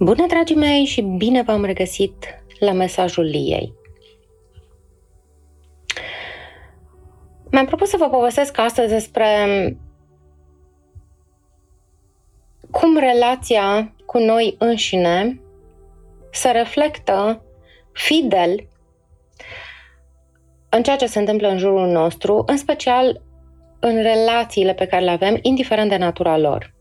Bună, dragii mei, și bine v-am regăsit la mesajul Liei. Mi-am propus să vă povestesc astăzi despre cum relația cu noi înșine se reflectă fidel în ceea ce se întâmplă în jurul nostru, în special în relațiile pe care le avem, indiferent de natura lor.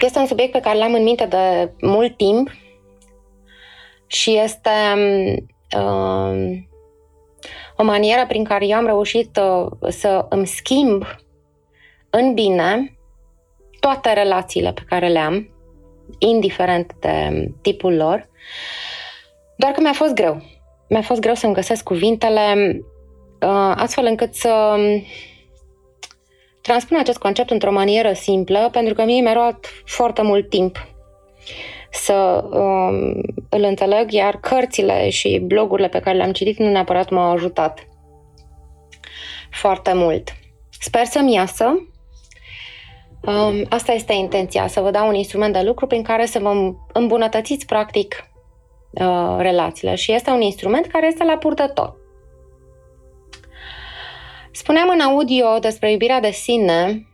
Este un subiect pe care l-am în minte de mult timp și este uh, o manieră prin care eu am reușit uh, să îmi schimb în bine toate relațiile pe care le am, indiferent de tipul lor, doar că mi-a fost greu. Mi-a fost greu să-mi găsesc cuvintele uh, astfel încât să transpun acest concept într-o manieră simplă, pentru că mie mi-a luat foarte mult timp să um, îl înțeleg, iar cărțile și blogurile pe care le-am citit nu neapărat m-au ajutat foarte mult. Sper să-mi iasă. Um, asta este intenția, să vă dau un instrument de lucru prin care să vă îmbunătățiți practic uh, relațiile și este un instrument care este la purtător. Spuneam în audio despre iubirea de sine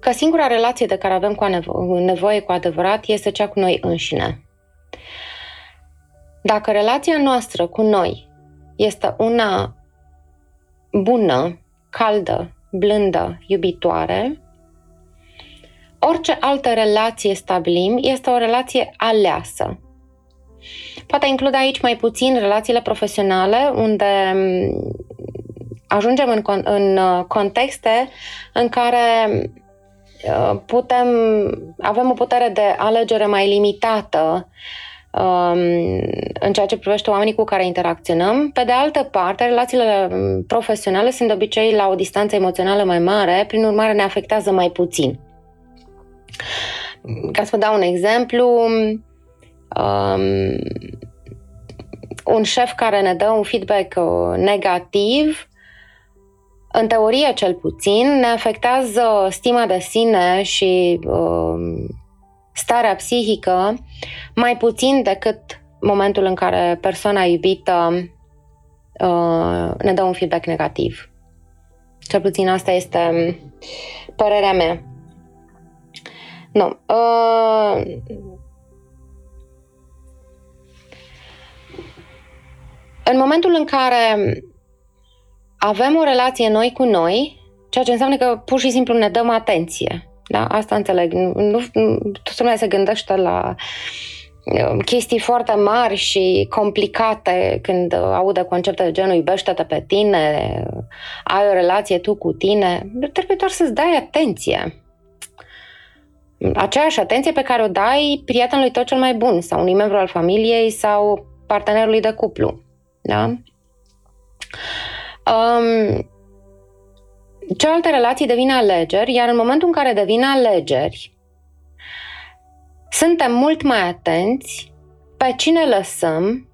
că singura relație de care avem cu nevo- nevoie cu adevărat este cea cu noi înșine. Dacă relația noastră cu noi este una bună, caldă, blândă, iubitoare, orice altă relație stabilim este o relație aleasă. Poate include aici mai puțin relațiile profesionale, unde ajungem în, în uh, contexte în care uh, putem, avem o putere de alegere mai limitată um, în ceea ce privește oamenii cu care interacționăm. Pe de altă parte, relațiile um, profesionale sunt de obicei la o distanță emoțională mai mare, prin urmare ne afectează mai puțin. Ca să vă dau un exemplu, um, un șef care ne dă un feedback uh, negativ în teorie cel puțin, ne afectează stima de sine și uh, starea psihică mai puțin decât momentul în care persoana iubită uh, ne dă un feedback negativ. Cel puțin asta este părerea mea. Nu. Uh, în momentul în care avem o relație noi cu noi, ceea ce înseamnă că pur și simplu ne dăm atenție. Da? Asta înțeleg. Nu, nu, toată lumea se gândește la um, chestii foarte mari și complicate când aude concepte de genul iubește-te pe tine, ai o relație tu cu tine. Trebuie doar să-ți dai atenție. Aceeași atenție pe care o dai prietenului tău cel mai bun sau unui membru al familiei sau partenerului de cuplu. Da? Um, cealaltă relații devin alegeri, iar în momentul în care devin alegeri, suntem mult mai atenți pe cine lăsăm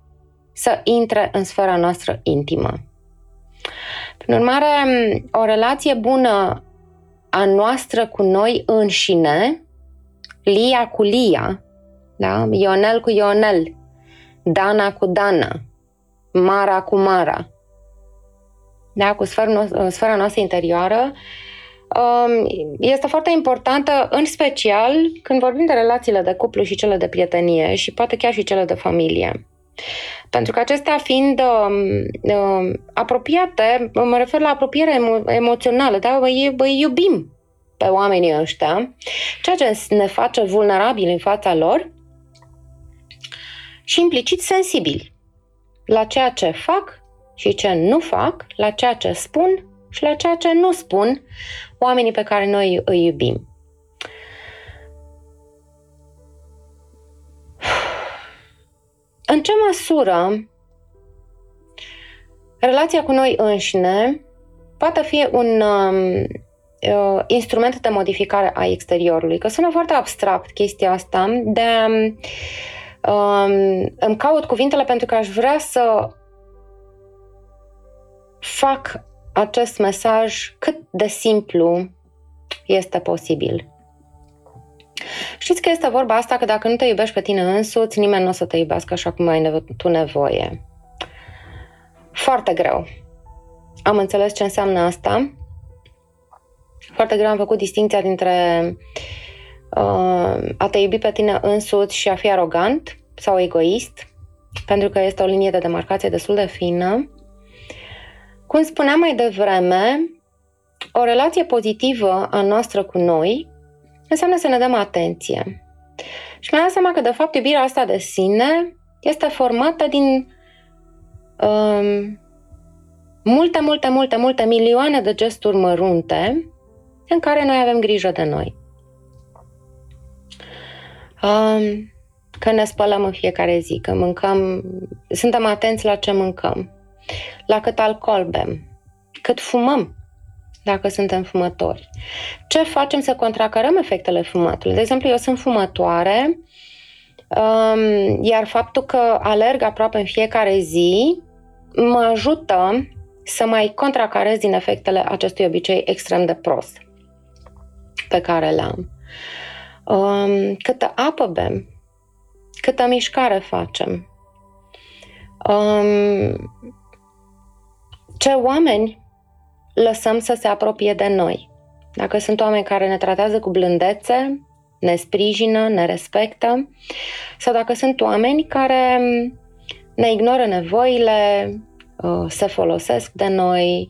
să intre în sfera noastră intimă. Prin urmare, o relație bună a noastră cu noi înșine, Lia cu Lia, da? Ionel cu Ionel, Dana cu Dana, Mara cu Mara, da, cu sfera, sfera noastră interioară, um, este foarte importantă, în special când vorbim de relațiile de cuplu și cele de prietenie și poate chiar și cele de familie. Pentru că acestea fiind uh, uh, apropiate, mă refer la apropiere emo- emoțională, da? Băi, băi, iubim pe oamenii ăștia, ceea ce ne face vulnerabili în fața lor și implicit sensibili la ceea ce fac și ce nu fac, la ceea ce spun și la ceea ce nu spun oamenii pe care noi îi iubim. În ce măsură relația cu noi înșine poate fi un um, uh, instrument de modificare a exteriorului? Că sună foarte abstract chestia asta, de um, îmi caut cuvintele pentru că aș vrea să fac acest mesaj cât de simplu este posibil. Știți că este vorba asta că dacă nu te iubești pe tine însuți, nimeni nu o să te iubească așa cum ai tu nevoie. Foarte greu. Am înțeles ce înseamnă asta. Foarte greu am făcut distinția dintre uh, a te iubi pe tine însuți și a fi arogant sau egoist, pentru că este o linie de demarcație destul de fină. Cum spuneam mai devreme, o relație pozitivă a noastră cu noi înseamnă să ne dăm atenție. Și mi-am dat seama că, de fapt, iubirea asta de sine este formată din um, multe, multe, multe, multe milioane de gesturi mărunte în care noi avem grijă de noi. Um, că ne spălăm în fiecare zi, că mâncăm, suntem atenți la ce mâncăm, la cât alcool bem, cât fumăm, dacă suntem fumători. Ce facem să contracarăm efectele fumatului? De exemplu, eu sunt fumătoare, um, iar faptul că alerg aproape în fiecare zi mă ajută să mai contracarez din efectele acestui obicei extrem de prost pe care le-am. Um, câtă apă bem, câtă mișcare facem, um, ce oameni lăsăm să se apropie de noi. Dacă sunt oameni care ne tratează cu blândețe, ne sprijină, ne respectă, sau dacă sunt oameni care ne ignoră nevoile, uh, se folosesc de noi,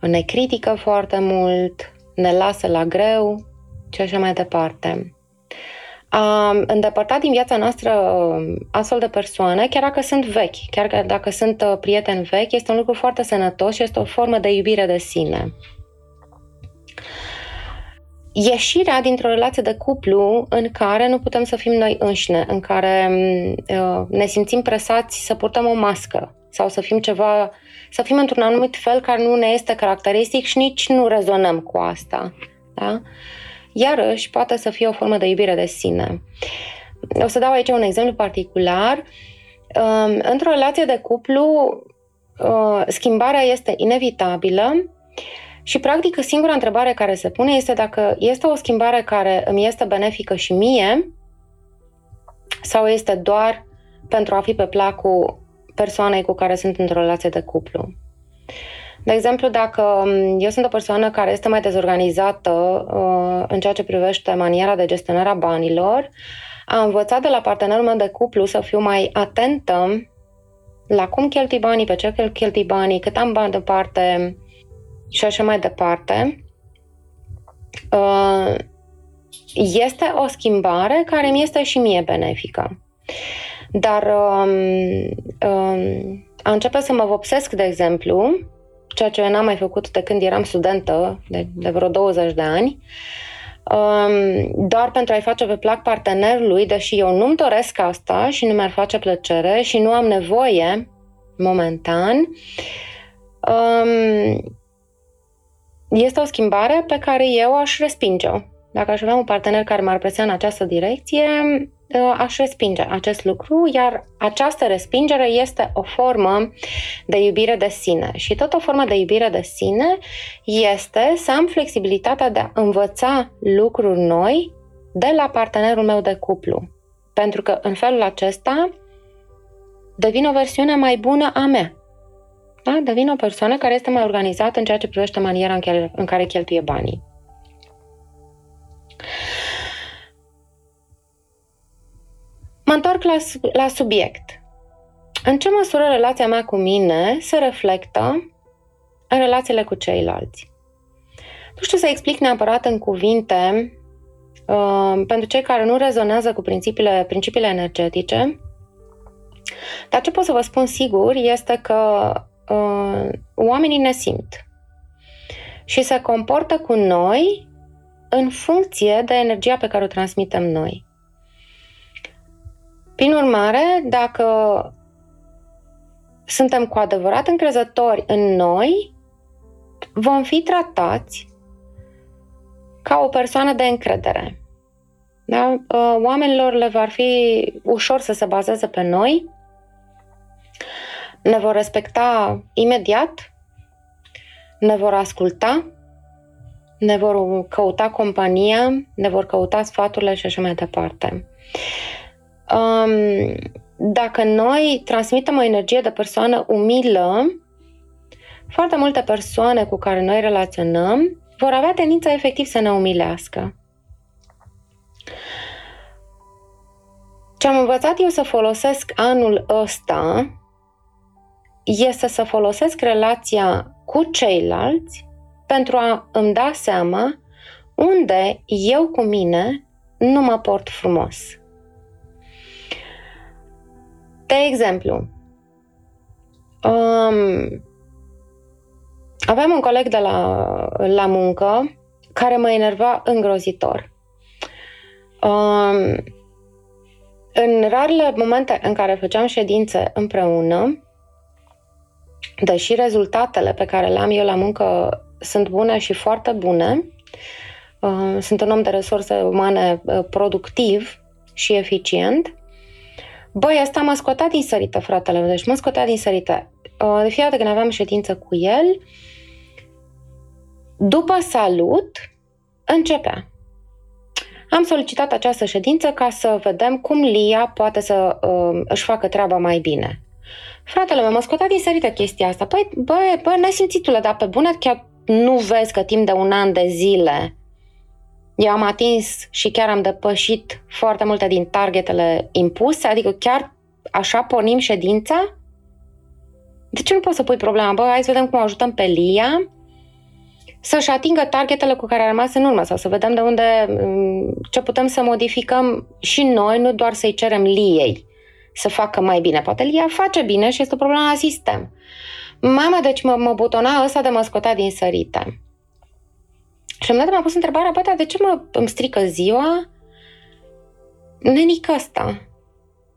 ne critică foarte mult, ne lasă la greu și așa mai departe. Am îndepărtat din viața noastră um, astfel de persoane, chiar dacă sunt vechi, chiar dacă sunt uh, prieteni vechi, este un lucru foarte sănătos și este o formă de iubire de sine. Ieșirea dintr-o relație de cuplu în care nu putem să fim noi înșine, în care uh, ne simțim presați să purtăm o mască sau să fim ceva, să fim într-un anumit fel care nu ne este caracteristic și nici nu rezonăm cu asta. Da? Uh, iarăși poate să fie o formă de iubire de sine. O să dau aici un exemplu particular. Um, într-o relație de cuplu, uh, schimbarea este inevitabilă și, practic, singura întrebare care se pune este dacă este o schimbare care îmi este benefică și mie sau este doar pentru a fi pe placul persoanei cu care sunt într-o relație de cuplu. De exemplu, dacă um, eu sunt o persoană care este mai dezorganizată uh, în ceea ce privește maniera de gestionare a banilor, am învățat de la partenerul meu de cuplu să fiu mai atentă la cum cheltui banii, pe ce cheltui banii, cât am bani deoparte și așa mai departe. Uh, este o schimbare care mi este și mie benefică. Dar um, um, a începe să mă vopsesc, de exemplu, ceea ce n-am mai făcut de când eram studentă, de, de vreo 20 de ani, um, doar pentru a-i face pe plac partenerului, deși eu nu-mi doresc asta și nu mi-ar face plăcere și nu am nevoie momentan, um, este o schimbare pe care eu aș respinge-o. Dacă aș avea un partener care m-ar presa în această direcție, uh, aș respinge acest lucru, iar această respingere este o formă de iubire de sine. Și tot o formă de iubire de sine este să am flexibilitatea de a învăța lucruri noi de la partenerul meu de cuplu. Pentru că în felul acesta devin o versiune mai bună a mea. Da? Devin o persoană care este mai organizată în ceea ce privește maniera în care cheltuie banii. Mă întorc la, la subiect. În ce măsură relația mea cu mine se reflectă în relațiile cu ceilalți? Nu știu să explic neapărat în cuvinte uh, pentru cei care nu rezonează cu principiile, principiile energetice, dar ce pot să vă spun sigur este că uh, oamenii ne simt și se comportă cu noi în funcție de energia pe care o transmitem noi. Prin urmare, dacă suntem cu adevărat încrezători în noi, vom fi tratați ca o persoană de încredere. Da? Uh, oamenilor le va fi ușor să se bazeze pe noi, ne vor respecta imediat, ne vor asculta, ne vor căuta compania, ne vor căuta sfaturile și așa mai departe. Um, dacă noi transmitem o energie de persoană umilă, foarte multe persoane cu care noi relaționăm vor avea tendința efectiv să ne umilească. Ce am învățat eu să folosesc anul ăsta este să folosesc relația cu ceilalți pentru a îmi da seama unde eu cu mine nu mă port frumos. De exemplu, um, aveam un coleg de la, la muncă care mă enerva îngrozitor. Um, în rarele momente în care făceam ședințe împreună, deși rezultatele pe care le am eu la muncă sunt bune și foarte bune, uh, sunt un om de resurse umane uh, productiv și eficient, băi, asta mă scotea din sărită, fratele meu, deci mă scotea din sărită. Uh, de fiecare când aveam ședință cu el, după salut, începea. Am solicitat această ședință ca să vedem cum Lia poate să uh, își facă treaba mai bine. Fratele meu, mă scotea din sărită chestia asta. Păi, bă, bă, n-ai simțit tu, dar pe bune chiar nu vezi că timp de un an de zile eu am atins și chiar am depășit foarte multe din targetele impuse, adică chiar așa pornim ședința? De ce nu poți să pui problema? Bă, hai să vedem cum ajutăm pe Lia să-și atingă targetele cu care a rămas în urmă sau să vedem de unde, mm, ce putem să modificăm și noi, nu doar să-i cerem liei să facă mai bine. Poate lia face bine și este o problemă la sistem. Mama, deci mă, mă butona ăsta de mă scotea din sărite. Și am dat m-a pus întrebarea, bă, de ce mă îmi strică ziua nenică asta?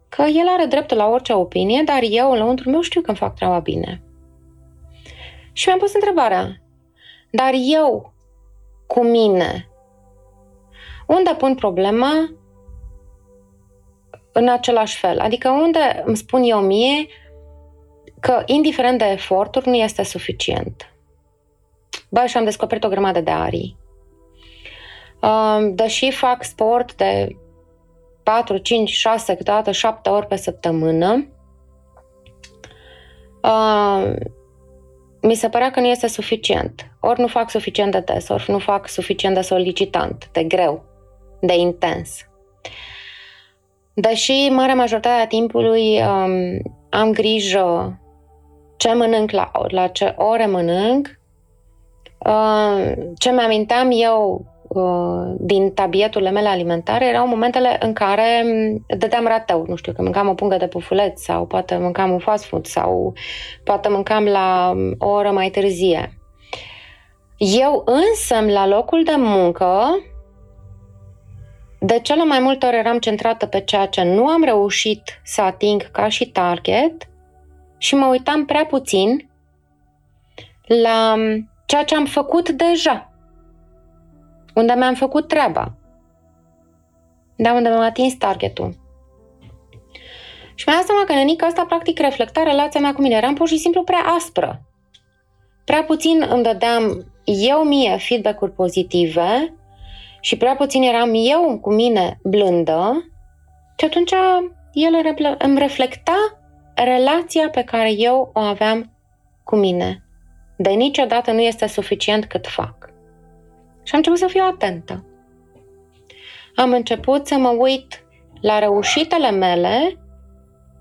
Că el are dreptul la orice opinie, dar eu, lăuntru meu, știu că îmi fac treaba bine. Și mi-am pus întrebarea, dar eu, cu mine, unde pun problema în același fel? Adică unde îmi spun eu mie că, indiferent de eforturi, nu este suficient. Bă, și am descoperit o grămadă de arii. Deși fac sport de 4, 5, 6, câteodată 7 ori pe săptămână, mi se părea că nu este suficient. Ori nu fac suficient de des, ori nu fac suficient de solicitant, de greu, de intens. Deși marea majoritate a timpului um, am grijă ce mănânc la, la ce ore mănânc, uh, ce mi-aminteam eu Uh, din tabieturile mele alimentare erau momentele în care dădeam rateu. Nu știu, că mâncam o pungă de pufuleț sau poate mâncam un fast food sau poate mâncam la o oră mai târzie. Eu însă, la locul de muncă, de cele mai multe ori eram centrată pe ceea ce nu am reușit să ating ca și target și mă uitam prea puțin la ceea ce am făcut deja unde mi-am făcut treaba, dar unde mi-am atins targetul. Și mi-am dat seama că nănica asta practic reflecta relația mea cu mine. Eram pur și simplu prea aspră. Prea puțin îmi dădeam eu mie feedback-uri pozitive și prea puțin eram eu cu mine blândă și atunci el îmi reflecta relația pe care eu o aveam cu mine. De niciodată nu este suficient cât fac. Și am început să fiu atentă. Am început să mă uit la reușitele mele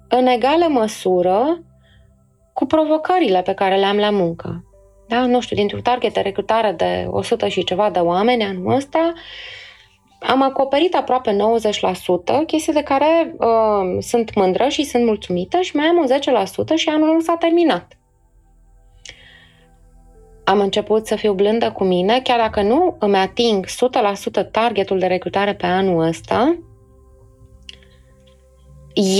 în egală măsură cu provocările pe care le-am la muncă. Da? Nu știu, dintr-un target de recrutare de 100 și ceva de oameni anul ăsta, am acoperit aproape 90%, chestii de care uh, sunt mândră și sunt mulțumită și mai am un 10% și anul nu s-a terminat am început să fiu blândă cu mine, chiar dacă nu îmi ating 100% targetul de recrutare pe anul ăsta,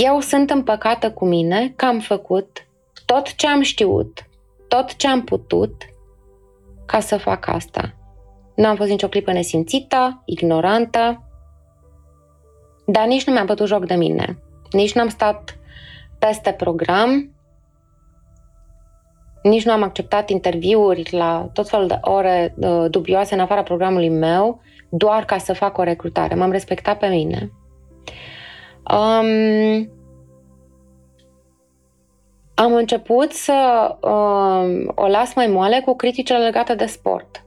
eu sunt împăcată cu mine că am făcut tot ce am știut, tot ce am putut ca să fac asta. Nu am fost nicio clipă nesimțită, ignorantă, dar nici nu mi-am bătut joc de mine. Nici n-am stat peste program nici nu am acceptat interviuri la tot felul de ore uh, dubioase în afara programului meu, doar ca să fac o recrutare. M-am respectat pe mine. Um, am început să um, o las mai moale cu criticile legate de sport.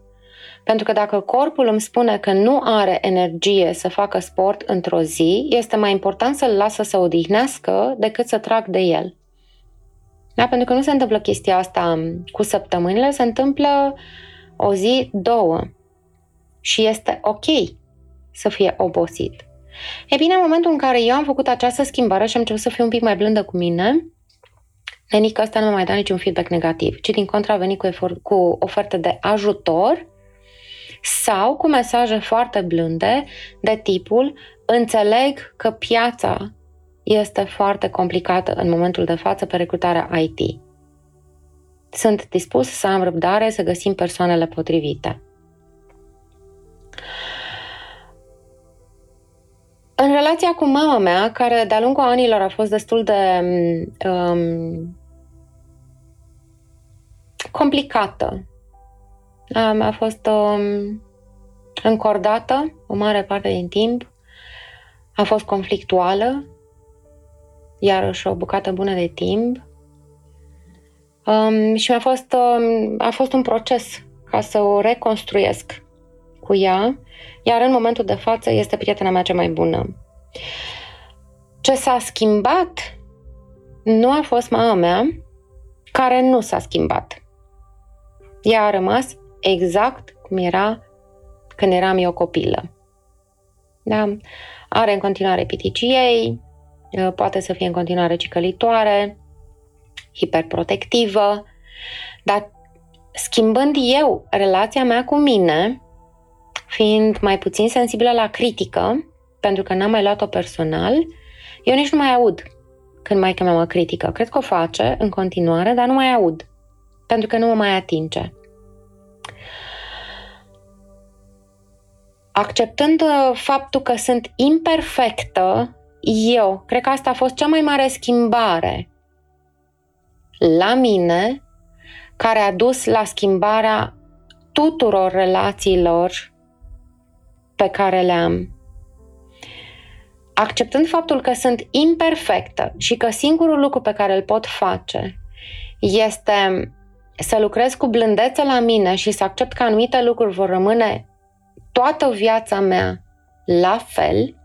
Pentru că dacă corpul îmi spune că nu are energie să facă sport într-o zi, este mai important să-l lasă să odihnească decât să trag de el. Da? Pentru că nu se întâmplă chestia asta cu săptămânile, se întâmplă o zi, două. Și este ok să fie obosit. E bine, în momentul în care eu am făcut această schimbare și am început să fiu un pic mai blândă cu mine, Nenica asta nu mi-a mai dat niciun feedback negativ, ci din contra a venit cu, efort, cu oferte de ajutor sau cu mesaje foarte blânde de tipul înțeleg că piața este foarte complicată în momentul de față pe recrutarea IT. Sunt dispus să am răbdare să găsim persoanele potrivite. În relația cu mama mea, care de-a lungul anilor a fost destul de um, complicată, a, a fost um, încordată o mare parte din timp, a fost conflictuală, iarăși o bucată bună de timp. Um, și a fost, um, a fost un proces ca să o reconstruiesc cu ea, iar în momentul de față este prietena mea cea mai bună. Ce s-a schimbat nu a fost mama mea, care nu s-a schimbat. Ea a rămas exact cum era când eram eu copilă. Da? Are în continuare piticiei, Uh, poate să fie în continuare cicălitoare, hiperprotectivă, dar schimbând eu relația mea cu mine, fiind mai puțin sensibilă la critică, pentru că n-am mai luat-o personal, eu nici nu mai aud când mai mea mă critică. Cred că o face în continuare, dar nu mai aud, pentru că nu mă mai atinge. Acceptând uh, faptul că sunt imperfectă eu cred că asta a fost cea mai mare schimbare la mine care a dus la schimbarea tuturor relațiilor pe care le am. Acceptând faptul că sunt imperfectă și că singurul lucru pe care îl pot face este să lucrez cu blândețe la mine și să accept că anumite lucruri vor rămâne toată viața mea la fel,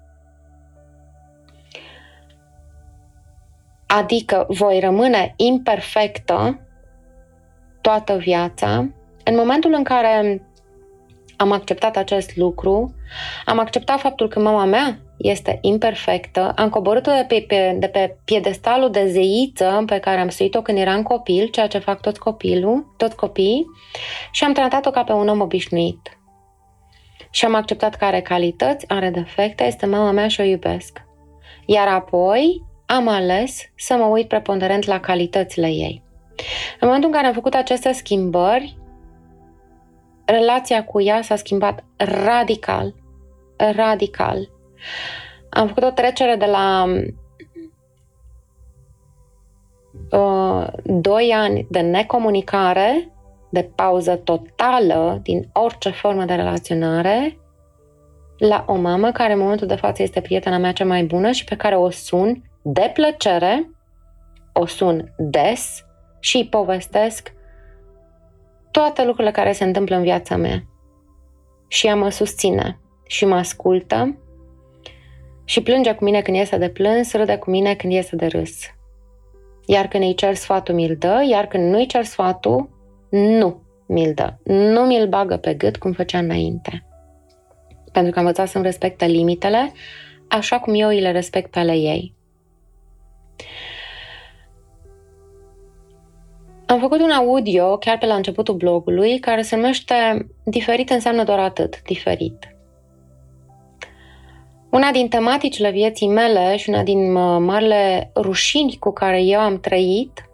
adică voi rămâne imperfectă toată viața, în momentul în care am acceptat acest lucru, am acceptat faptul că mama mea este imperfectă, am coborât-o de pe, pe, de pe piedestalul de zeiță pe care am suit-o când eram copil, ceea ce fac toți copilul, toți copiii, și am tratat-o ca pe un om obișnuit. Și am acceptat că are calități, are defecte, este mama mea și o iubesc. Iar apoi am ales să mă uit preponderent la calitățile ei. În momentul în care am făcut aceste schimbări, relația cu ea s-a schimbat radical. Radical. Am făcut o trecere de la uh, 2 ani de necomunicare, de pauză totală din orice formă de relaționare, la o mamă care în momentul de față este prietena mea cea mai bună și pe care o sun de plăcere, o sun des și îi povestesc toate lucrurile care se întâmplă în viața mea. Și ea mă susține și mă ascultă și plânge cu mine când iese de plâns, râde cu mine când iese de râs. Iar când îi cer sfatul, mi-l dă, iar când nu îi cer sfatul, nu mi-l dă. Nu mi-l bagă pe gât cum făcea înainte. Pentru că am învățat să-mi respecte limitele, așa cum eu îi le respect pe ale ei. Am făcut un audio chiar pe la începutul blogului care se numește Diferit înseamnă doar atât, diferit. Una din tematicile vieții mele și una din marile rușini cu care eu am trăit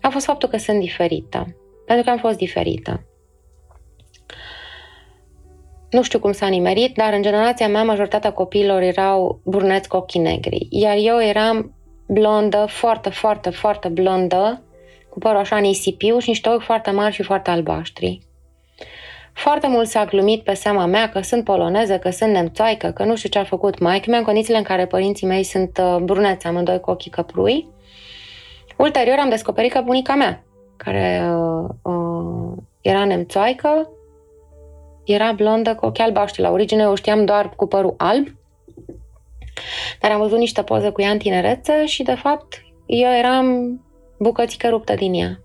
a fost faptul că sunt diferită. Pentru că am fost diferită. Nu știu cum s-a nimerit, dar în generația mea majoritatea copiilor erau burneți cu ochii negri, iar eu eram blondă, foarte, foarte, foarte blondă, cu părul așa nisipiu și niște ochi foarte mari și foarte albaștri. Foarte mult s-a glumit pe seama mea că sunt poloneză, că sunt nemțoaică, că nu știu ce a făcut maică mea în condițiile în care părinții mei sunt uh, bruneți amândoi cu ochii căprui. Ulterior am descoperit că bunica mea, care uh, uh, era nemțoaică, era blondă cu ochi albaștri. La origine o știam doar cu părul alb, dar am văzut niște poze cu ea în tinerețe și, de fapt, eu eram bucățică ruptă din ea.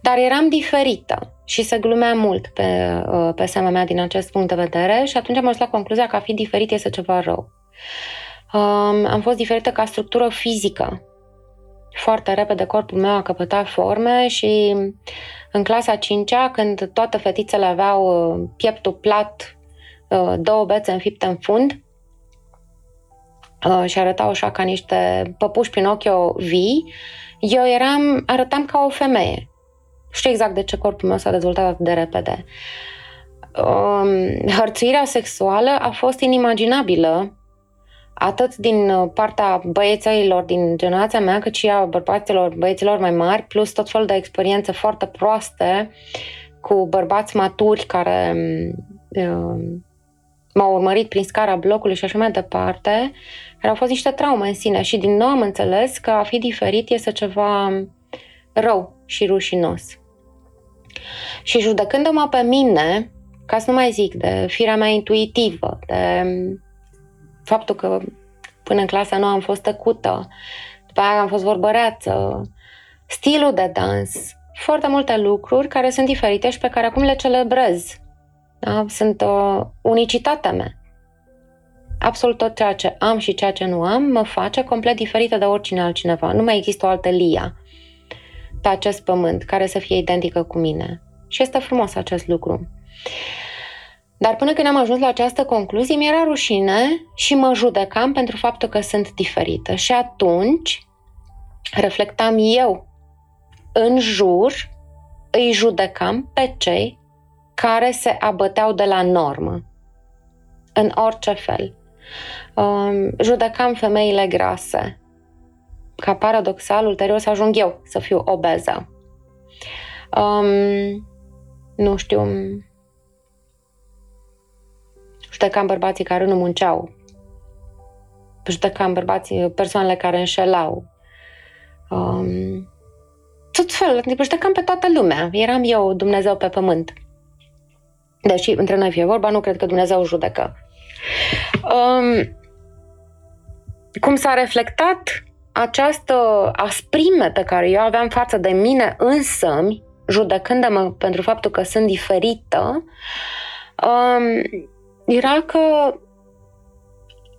Dar eram diferită și se glumea mult pe, uh, pe seama mea din acest punct de vedere și atunci am ajuns la concluzia că a fi diferit este ceva rău. Um, am fost diferită ca structură fizică. Foarte repede corpul meu a căpătat forme și în clasa 5 când toate fetițele aveau uh, pieptul plat, uh, două bețe înfipte în fund și arătau așa ca niște păpuși Pinocchio vii, eu eram, arătam ca o femeie știu exact de ce corpul meu s-a dezvoltat atât de repede. Um, hărțuirea sexuală a fost inimaginabilă atât din partea băieților din generația mea, cât și a bărbaților, băieților mai mari, plus tot felul de experiențe foarte proaste cu bărbați maturi care um, m-au urmărit prin scara blocului și așa mai departe, care au fost niște traume în sine și din nou am înțeles că a fi diferit este ceva rău și rușinos. Și judecându-mă pe mine, ca să nu mai zic de firea mea intuitivă, de faptul că până în clasa nouă am fost tăcută, după aia am fost vorbăreață, stilul de dans, foarte multe lucruri care sunt diferite și pe care acum le celebrez. Da? Sunt uh, unicitatea mea. Absolut tot ceea ce am și ceea ce nu am mă face complet diferită de oricine altcineva. Nu mai există o altă Lia pe acest pământ care să fie identică cu mine. Și este frumos acest lucru. Dar până când am ajuns la această concluzie, mi-era rușine și mă judecam pentru faptul că sunt diferită. Și atunci reflectam eu în jur, îi judecam pe cei care se abăteau de la normă, în orice fel. Um, judecam femeile grase, ca paradoxal, ulterior să ajung eu să fiu obeză. Um, nu știu, judecam bărbații care nu munceau, judecam bărbații, persoanele care înșelau, um, tot felul, judecam pe toată lumea. Eram eu Dumnezeu pe pământ. Deși între noi fie vorba, nu cred că Dumnezeu judecă. Um, cum s-a reflectat această asprime pe care eu aveam față de mine însă, judecându-mă pentru faptul că sunt diferită, um, era că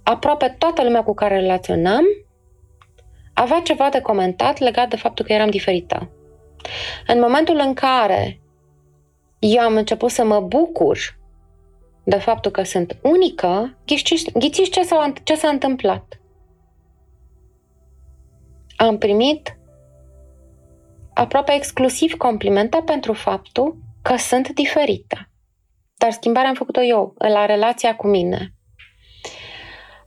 aproape toată lumea cu care relaționam avea ceva de comentat legat de faptul că eram diferită. În momentul în care eu am început să mă bucur de faptul că sunt unică, ghițiți ce s-a, ce s-a întâmplat? am primit aproape exclusiv complimente pentru faptul că sunt diferită. Dar schimbarea am făcut-o eu, la relația cu mine.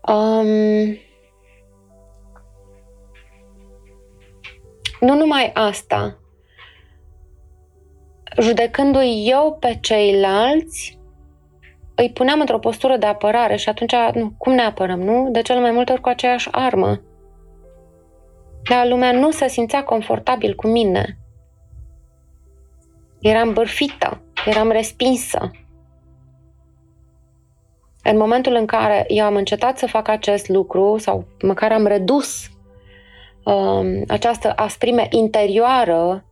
Um, nu numai asta, judecându-i eu pe ceilalți, îi puneam într-o postură de apărare și atunci, nu, cum ne apărăm, nu? De cele mai multe ori cu aceeași armă. Dar lumea nu se simțea confortabil cu mine. Eram bârfită, eram respinsă. În momentul în care eu am încetat să fac acest lucru, sau măcar am redus um, această asprime interioară,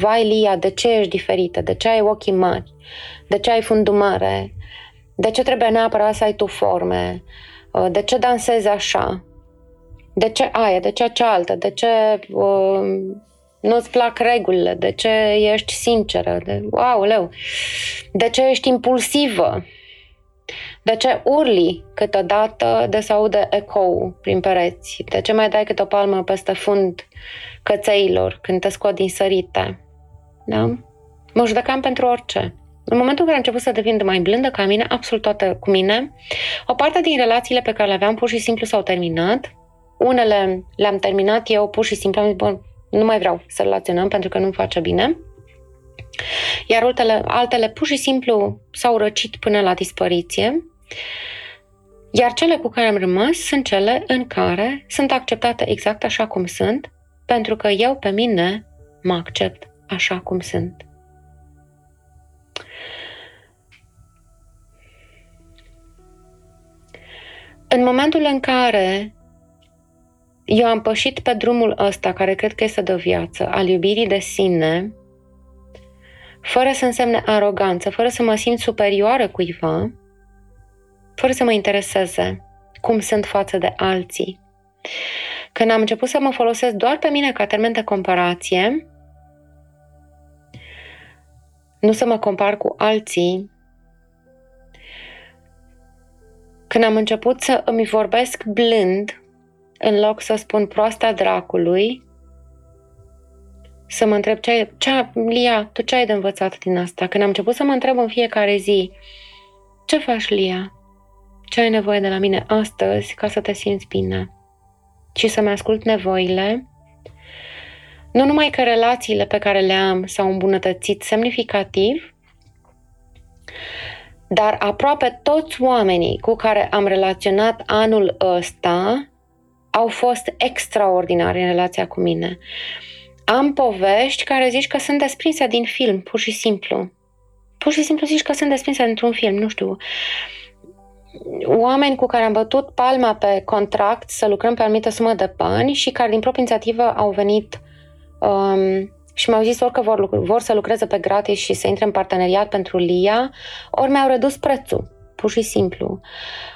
vai Lia, de ce ești diferită, de ce ai ochii mari, de ce ai fundul mare, de ce trebuie neapărat să ai tu forme, uh, de ce dansezi așa, de ce aia, de ce cealaltă, de ce uh, nu-ți plac regulile, de ce ești sinceră, de wow, leu, de ce ești impulsivă, de ce urli câteodată de se aude ecou prin pereți, de ce mai dai câte o palmă peste fund cățeilor când te scot din sărite. Da? Mă judecam pentru orice. În momentul în care am început să devin mai blândă ca mine, absolut toată cu mine, o parte din relațiile pe care le aveam pur și simplu s-au terminat unele le-am terminat eu pur și simplu, am zis, bă, nu mai vreau să relaționăm pentru că nu face bine. Iar altele, altele pur și simplu s-au răcit până la dispariție. Iar cele cu care am rămas sunt cele în care sunt acceptate exact așa cum sunt, pentru că eu pe mine mă accept așa cum sunt. În momentul în care eu am pășit pe drumul ăsta, care cred că este de viață, al iubirii de sine, fără să însemne aroganță, fără să mă simt superioară cuiva, fără să mă intereseze cum sunt față de alții. Când am început să mă folosesc doar pe mine ca termen de comparație, nu să mă compar cu alții, când am început să îmi vorbesc blând, în loc să spun proasta dracului, să mă întreb ce, ai, ce Lia, tu ce ai de învățat din asta? Când am început să mă întreb în fiecare zi, ce faci, Lia? Ce ai nevoie de la mine astăzi ca să te simți bine? Și să-mi ascult nevoile, nu numai că relațiile pe care le am s-au îmbunătățit semnificativ, dar aproape toți oamenii cu care am relaționat anul ăsta au fost extraordinari în relația cu mine. Am povești care zici că sunt desprinse din film, pur și simplu. Pur și simplu zici că sunt desprinse într-un film, nu știu. Oameni cu care am bătut palma pe contract să lucrăm pe anumită sumă de bani și care din proprie inițiativă au venit um, și mi-au zis ori că vor, vor să lucreze pe gratis și să intre în parteneriat pentru LIA, ori mi-au redus prețul, pur și simplu.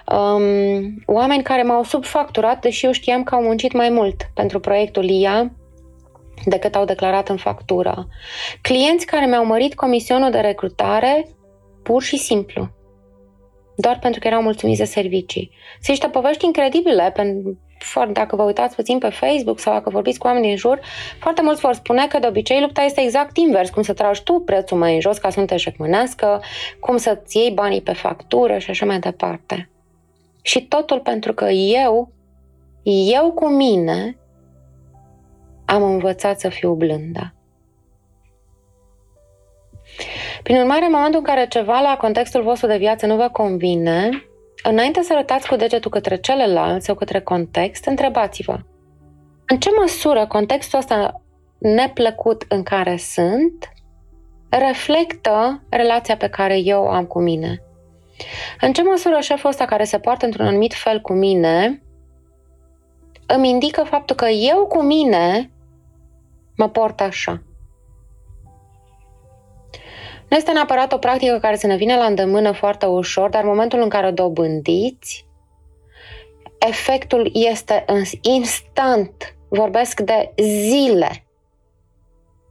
Um, oameni care m-au subfacturat, deși eu știam că au muncit mai mult pentru proiectul LIA decât au declarat în factură. Clienți care mi-au mărit comisionul de recrutare pur și simplu doar pentru că erau mulțumiți de servicii. Sunt niște povești incredibile pentru dacă vă uitați puțin pe Facebook sau dacă vorbiți cu oameni din jur, foarte mulți vor spune că de obicei lupta este exact invers, cum să tragi tu prețul mai în jos ca să nu te șecmânească, cum să-ți iei banii pe factură și așa mai departe. Și totul pentru că eu, eu cu mine, am învățat să fiu blândă. Prin urmare, în momentul în care ceva la contextul vostru de viață nu vă convine, Înainte să arătați cu degetul către celălalt sau către context, întrebați-vă în ce măsură contextul ăsta neplăcut în care sunt reflectă relația pe care eu o am cu mine. În ce măsură șeful ăsta care se poartă într-un anumit fel cu mine îmi indică faptul că eu cu mine mă port așa. Nu este neapărat o practică care să ne vină la îndemână foarte ușor, dar în momentul în care o dobândiți, efectul este instant. Vorbesc de zile.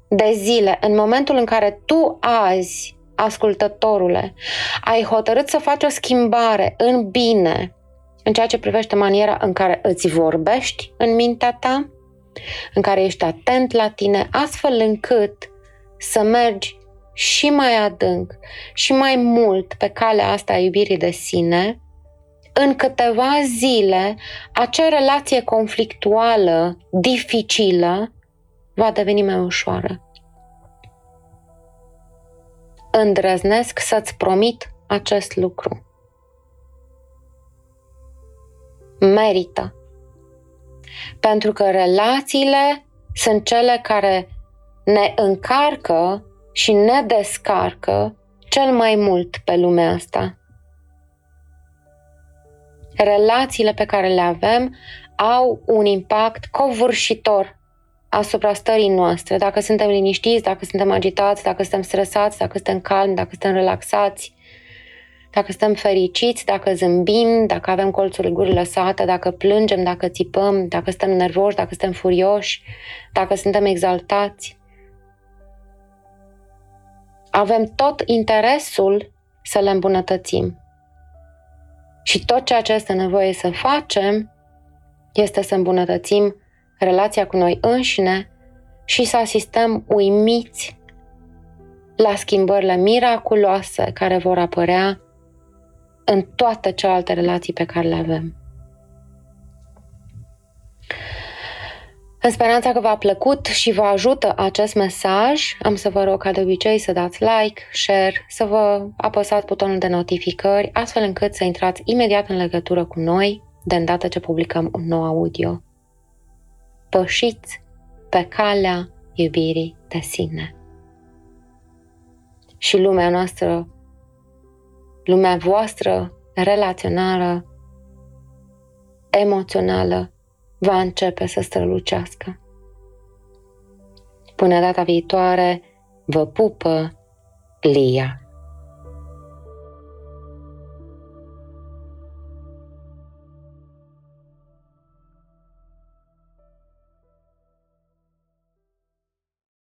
De zile. În momentul în care tu azi, ascultătorule, ai hotărât să faci o schimbare în bine în ceea ce privește maniera în care îți vorbești în mintea ta, în care ești atent la tine, astfel încât să mergi și mai adânc și mai mult pe calea asta a iubirii de sine, în câteva zile, acea relație conflictuală, dificilă, va deveni mai ușoară. Îndrăznesc să-ți promit acest lucru. Merită. Pentru că relațiile sunt cele care ne încarcă și ne descarcă cel mai mult pe lumea asta. Relațiile pe care le avem au un impact covârșitor asupra stării noastre, dacă suntem liniștiți, dacă suntem agitați, dacă suntem stresați, dacă suntem calmi, dacă suntem relaxați, dacă suntem fericiți, dacă zâmbim, dacă avem colțul guri lăsate, dacă plângem, dacă țipăm, dacă suntem nervoși, dacă suntem furioși, dacă suntem exaltați avem tot interesul să le îmbunătățim. Și tot ceea ce este nevoie să facem este să îmbunătățim relația cu noi înșine și să asistăm uimiți la schimbările miraculoase care vor apărea în toate celelalte relații pe care le avem. În speranța că v-a plăcut și vă ajută acest mesaj, am să vă rog ca de obicei să dați like, share, să vă apăsați butonul de notificări, astfel încât să intrați imediat în legătură cu noi de îndată ce publicăm un nou audio. Pășiți pe calea iubirii de sine. Și lumea noastră, lumea voastră relațională, emoțională, va începe să strălucească. Până data viitoare, vă pupă Lia.